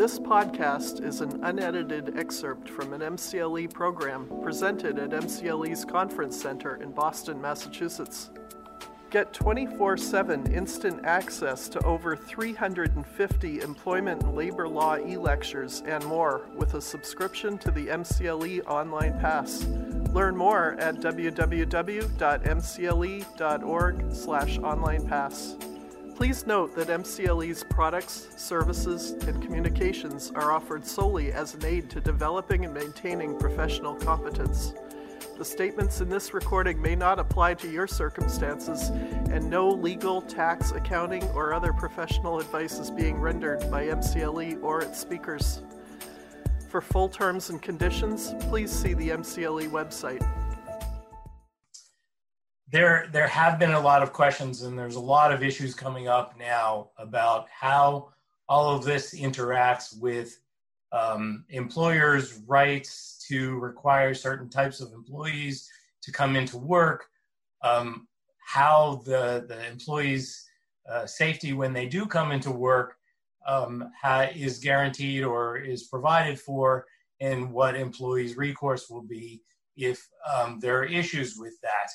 This podcast is an unedited excerpt from an MCLE program presented at MCLE's Conference Center in Boston, Massachusetts. Get 24 7 instant access to over 350 employment and labor law e lectures and more with a subscription to the MCLE Online Pass. Learn more at www.mcle.org/slash online pass. Please note that MCLE's products, services, and communications are offered solely as an aid to developing and maintaining professional competence. The statements in this recording may not apply to your circumstances, and no legal, tax, accounting, or other professional advice is being rendered by MCLE or its speakers. For full terms and conditions, please see the MCLE website there there have been a lot of questions and there's a lot of issues coming up now about how all of this interacts with um, employers' rights to require certain types of employees to come into work, um, how the the employees' uh, safety when they do come into work um, ha- is guaranteed or is provided for, and what employees' recourse will be if um, there are issues with that.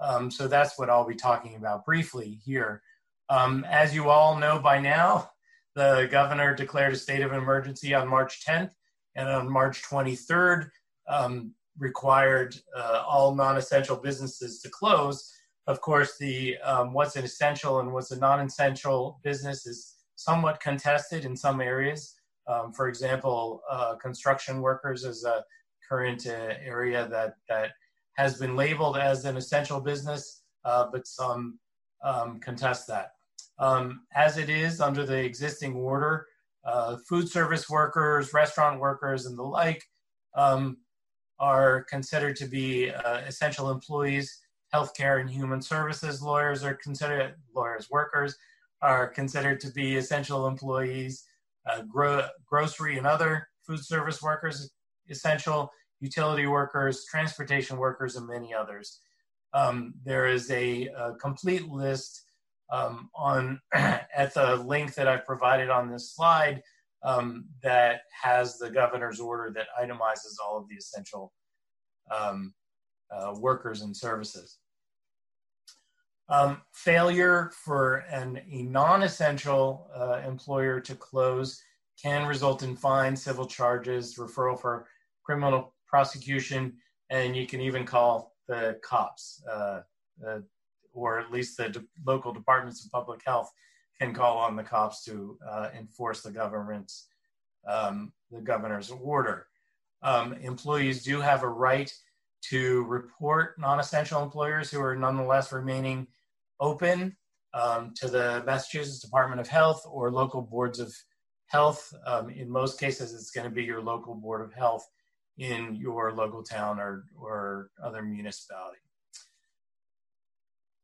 Um, so that's what I'll be talking about briefly here. Um, as you all know by now, the governor declared a state of emergency on March 10th, and on March 23rd, um, required uh, all non-essential businesses to close. Of course, the um, what's an essential and what's a non-essential business is somewhat contested in some areas. Um, for example, uh, construction workers is a current uh, area that that has been labeled as an essential business, uh, but some um, contest that. Um, as it is under the existing order, uh, food service workers, restaurant workers, and the like um, are considered to be uh, essential employees. Healthcare and human services lawyers are considered lawyers. Workers are considered to be essential employees. Uh, gro- grocery and other food service workers essential utility workers, transportation workers, and many others. Um, there is a, a complete list um, on at the link that I've provided on this slide um, that has the governor's order that itemizes all of the essential um, uh, workers and services. Um, failure for an, a non-essential uh, employer to close can result in fines, civil charges, referral for criminal prosecution, and you can even call the cops, uh, uh, or at least the de- local departments of public health can call on the cops to uh, enforce the government's um, the governor's order. Um, employees do have a right to report non-essential employers who are nonetheless remaining open um, to the Massachusetts Department of Health or local boards of health. Um, in most cases, it's going to be your local board of health in your local town or, or other municipality.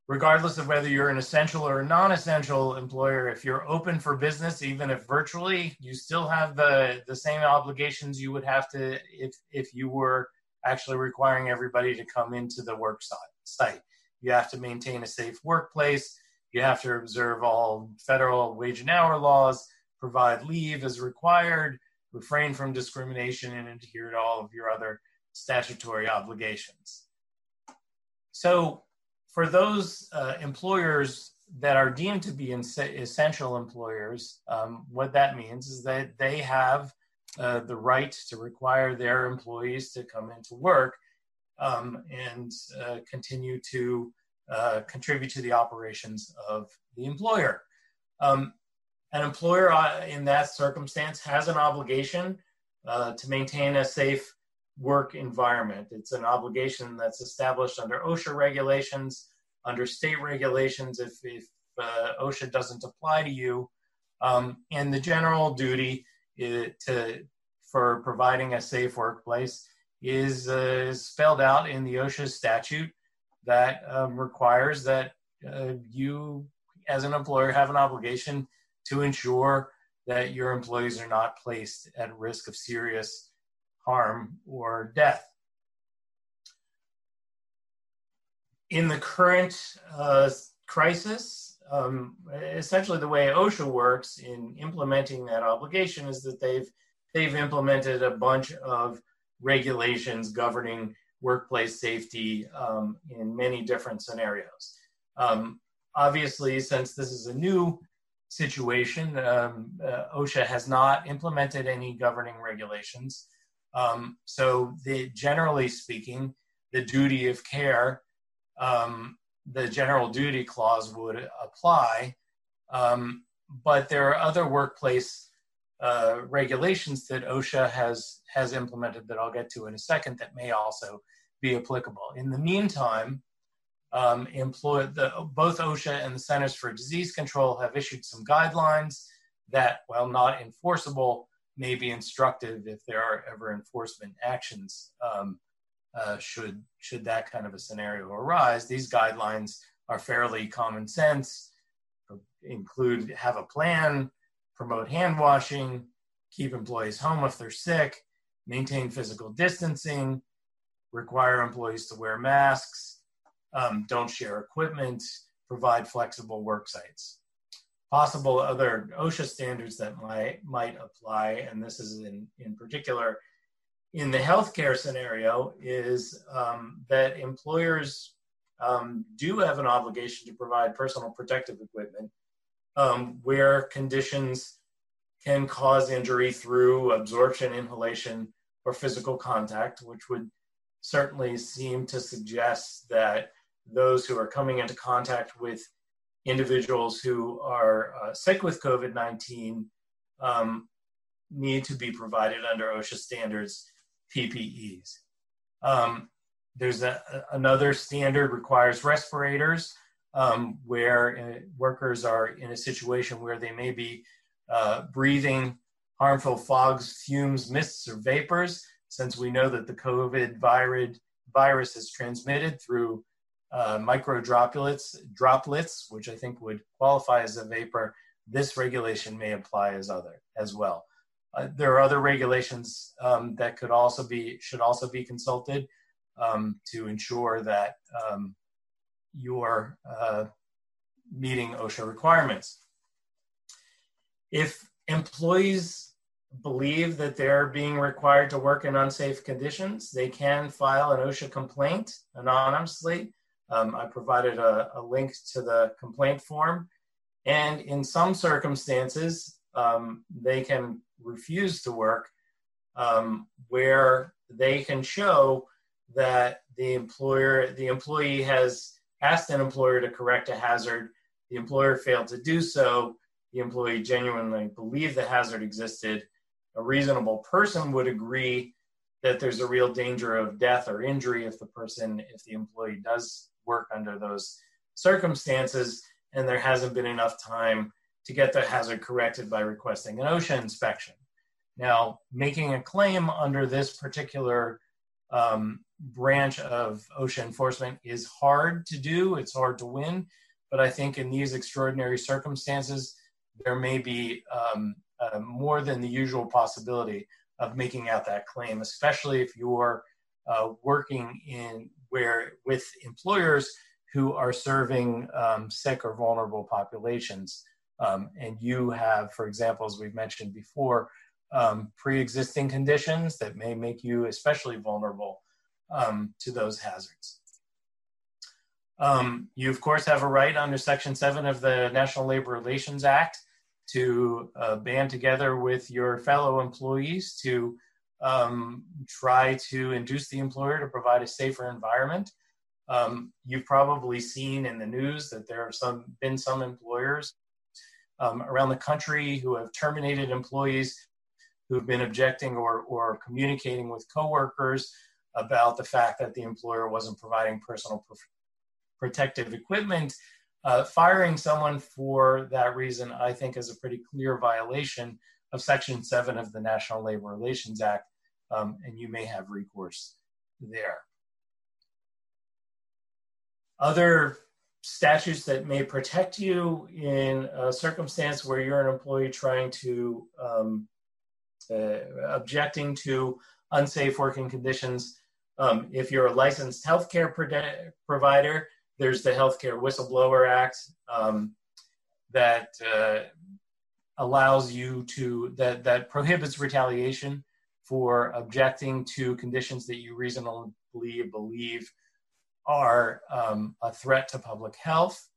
Regardless of whether you're an essential or non-essential employer, if you're open for business, even if virtually, you still have the, the same obligations you would have to if, if you were actually requiring everybody to come into the work site. You have to maintain a safe workplace. You have to observe all federal wage and hour laws, provide leave as required, refrain from discrimination, and adhere to all of your other statutory obligations. So, for those uh, employers that are deemed to be essential employers, um, what that means is that they have uh, the right to require their employees to come into work um, and uh, continue to uh, contribute to the operations of the employer. Um, an employer uh, in that circumstance has an obligation uh, to maintain a safe work environment. It's an obligation that's established under OSHA regulations, under state regulations if, if uh, OSHA doesn't apply to you. Um, and the general duty to, for providing a safe workplace is, uh, is spelled out in the OSHA statute that um, requires that uh, you, as an employer, have an obligation to ensure that your employees are not placed at risk of serious harm or death. In the current uh, crisis, um, essentially the way OSHA works in implementing that obligation is that they've they've implemented a bunch of regulations governing workplace safety um, in many different scenarios. Um, obviously, since this is a new situation, um, uh, OSHA has not implemented any governing regulations. Um, so, the, generally speaking, the duty of care, um, the general duty clause would apply. Um, but there are other workplace uh, regulations that OSHA has has implemented that I'll get to in a second that may also be applicable. In the meantime, um, employ the, both OSHA and the Centers for Disease Control have issued some guidelines that, while not enforceable, may be instructive if there are ever enforcement actions um, uh, should should that kind of a scenario arise. These guidelines are fairly common sense, include have a plan, promote hand washing, keep employees home if they're sick, maintain physical distancing, require employees to wear masks, um, don't share equipment, provide flexible work sites. Possible other OSHA standards that might, might apply, and this is in, in particular in the healthcare scenario, is um, that employers um, do have an obligation to provide personal protective equipment um, where conditions can cause injury through absorption, inhalation, or physical contact, which would certainly seem to suggest that those who are coming into contact with individuals who are uh, sick with COVID 19 um, need to be provided under OSHA standards PPEs. Um, there's a, another standard requires respirators um, where uh, workers are in a situation where they may be uh, breathing harmful fogs, fumes, mists, or vapors since we know that the COVID virus is transmitted through uh, micro droplets, droplets, which I think would qualify as a vapor, this regulation may apply as other as well. Uh, there are other regulations um, that could also be should also be consulted um, to ensure that um, you're uh, meeting OSHA requirements. If employees believe that they're being required to work in unsafe conditions, they can file an OSHA complaint anonymously. Um, I provided a, a, link to the complaint form. And in some circumstances, um, they can refuse to work um, where they can show that the employer, the employee has asked an employer to correct a hazard, the employer failed to do so, the employee genuinely believed the hazard existed, a reasonable person would agree that there's a real danger of death or injury if the person, if the employee does work under those circumstances, and there hasn't been enough time to get the hazard corrected by requesting an OSHA inspection. Now, making a claim under this particular um, branch of OSHA enforcement is hard to do, it's hard to win, but I think in these extraordinary circumstances, there may be um, uh, more than the usual possibility of making out that claim, especially if you're uh, working in where with employers who are serving um, sick or vulnerable populations. Um, and you have, for example, as we've mentioned before, um, pre-existing conditions that may make you especially vulnerable um, to those hazards. Um, you, of course, have a right under Section 7 of the National Labor Relations Act to uh, band together with your fellow employees to um, try to induce the employer to provide a safer environment. Um, you've probably seen in the news that there have some, been some employers um, around the country who have terminated employees who have been objecting or, or communicating with coworkers about the fact that the employer wasn't providing personal protective equipment uh, firing someone for that reason, I think, is a pretty clear violation of Section 7 of the National Labor Relations Act, um, and you may have recourse there. Other statutes that may protect you in a circumstance where you're an employee trying to um, uh, objecting to unsafe working conditions. Um, if you're a licensed healthcare pro- provider, there's the Healthcare Whistleblower Act. Um, that uh, allows you to that that prohibits retaliation for objecting to conditions that you reasonably believe are um, a threat to public health.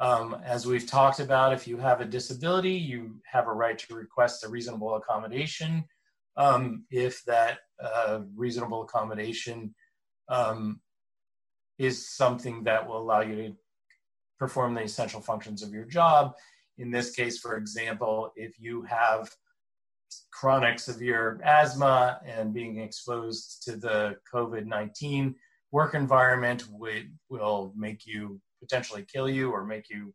Um, as we've talked about, if you have a disability, you have a right to request a reasonable accommodation. Um, if that uh, reasonable accommodation um, is something that will allow you to perform the essential functions of your job. In this case, for example, if you have chronic severe asthma and being exposed to the COVID 19 work environment would, will make you potentially kill you or make you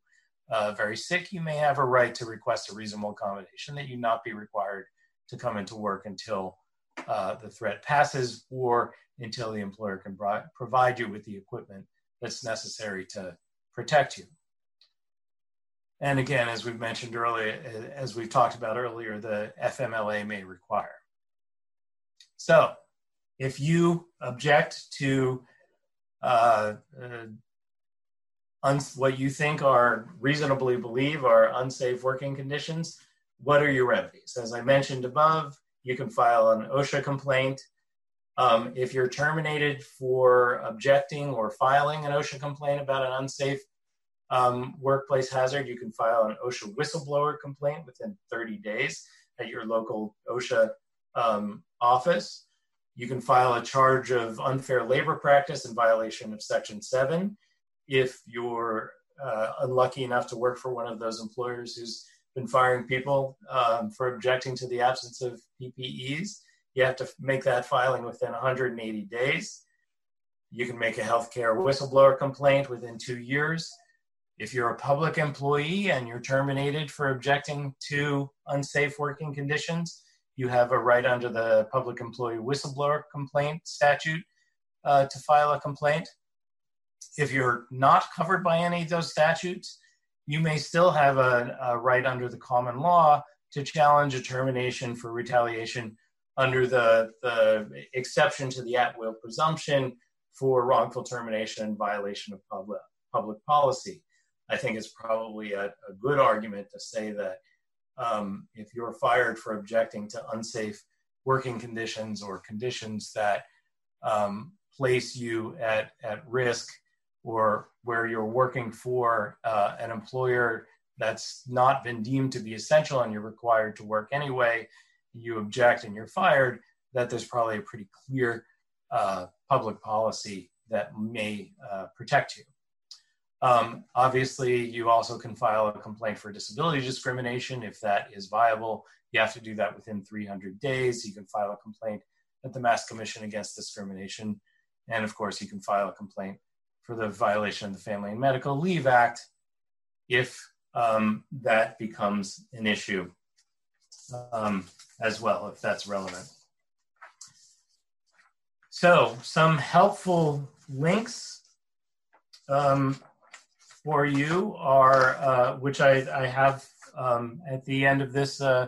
uh, very sick, you may have a right to request a reasonable accommodation that you not be required to come into work until uh, the threat passes or until the employer can provide you with the equipment that's necessary to protect you. And again, as we've mentioned earlier, as we've talked about earlier, the FMLA may require. So, if you object to uh, uh, what you think are reasonably believe are unsafe working conditions, what are your remedies? As I mentioned above, you can file an OSHA complaint. Um, if you're terminated for objecting or filing an OSHA complaint about an unsafe um, workplace hazard, you can file an OSHA whistleblower complaint within 30 days at your local OSHA um, office. You can file a charge of unfair labor practice in violation of Section 7 if you're uh, unlucky enough to work for one of those employers who's been firing people um, for objecting to the absence of PPEs. You have to make that filing within 180 days. You can make a healthcare whistleblower complaint within two years. If you're a public employee and you're terminated for objecting to unsafe working conditions, you have a right under the Public Employee Whistleblower Complaint Statute uh, to file a complaint. If you're not covered by any of those statutes, you may still have a, a right under the common law to challenge a termination for retaliation under the, the exception to the at will presumption for wrongful termination and violation of public, public policy. I think it's probably a, a good argument to say that um, if you're fired for objecting to unsafe working conditions or conditions that um, place you at, at risk or where you're working for uh, an employer that's not been deemed to be essential and you're required to work anyway, you object and you're fired, that there's probably a pretty clear uh, public policy that may uh, protect you. Um, obviously, you also can file a complaint for disability discrimination if that is viable. You have to do that within 300 days. You can file a complaint at the Mass Commission Against Discrimination. And of course, you can file a complaint for the violation of the Family and Medical Leave Act if um, that becomes an issue um, as well, if that's relevant. So, some helpful links um, for you are, uh, which I, I have um, at the end of this uh,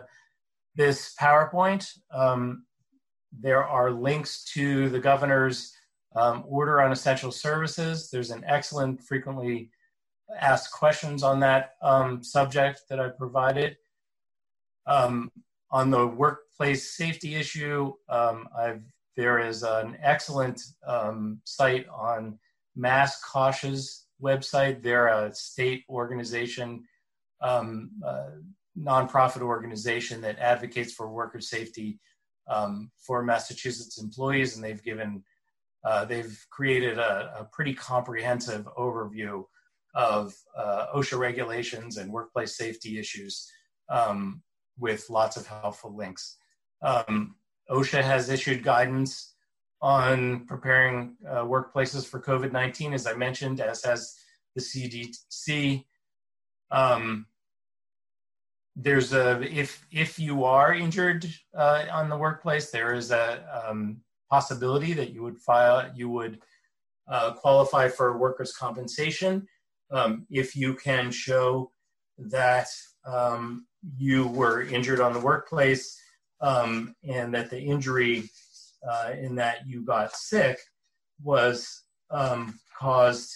this PowerPoint. Um, there are links to the governor's um, order on essential services. There's an excellent frequently asked questions on that um, subject that I provided. Um, on the workplace safety issue, um, there is an excellent um, site on MassCOSH website. They're a state organization, um, nonprofit organization that advocates for worker safety um, for Massachusetts employees, and they've given uh, they've created a, a, pretty comprehensive overview of uh, OSHA regulations and workplace safety issues um, with lots of helpful links. Um, OSHA has issued guidance on preparing uh, workplaces for COVID 19, as I mentioned, as has the CDC. Um, there's a if if you are injured uh, on the workplace, there is a um, possibility that you would file, you would uh, qualify for workers' compensation um, if you can show that um, you were injured on the workplace um, and that the injury uh, in that you got sick was um, caused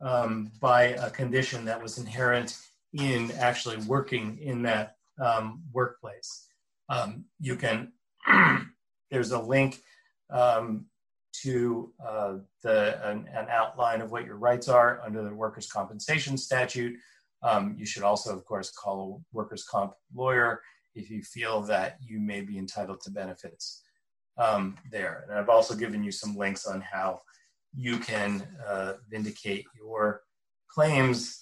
um, by a condition that was inherent in actually working in that um, workplace. You can, there's a link um, to uh, the, an, an, outline of what your rights are under the workers' compensation statute. Um, you should also, of course, call a workers' comp lawyer if you feel that you may be entitled to benefits um, there. And I've also given you some links on how you can uh, vindicate your claims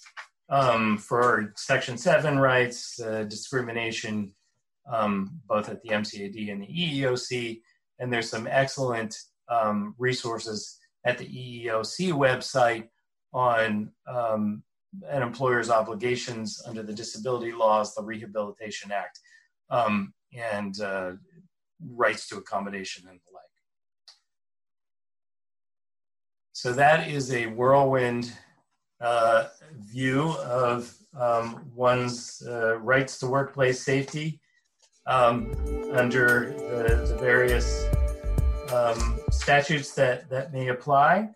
um, for Section 7 rights, uh, discrimination, um, both at the MCAD and the EEOC. And there's some excellent um, resources at the EEOC website on um, an employer's obligations under the disability laws, the Rehabilitation Act, um, and uh, rights to accommodation and the like. So that is a whirlwind uh, view of um, one's uh, rights to workplace safety um, under the, the various um, statutes that, that may apply.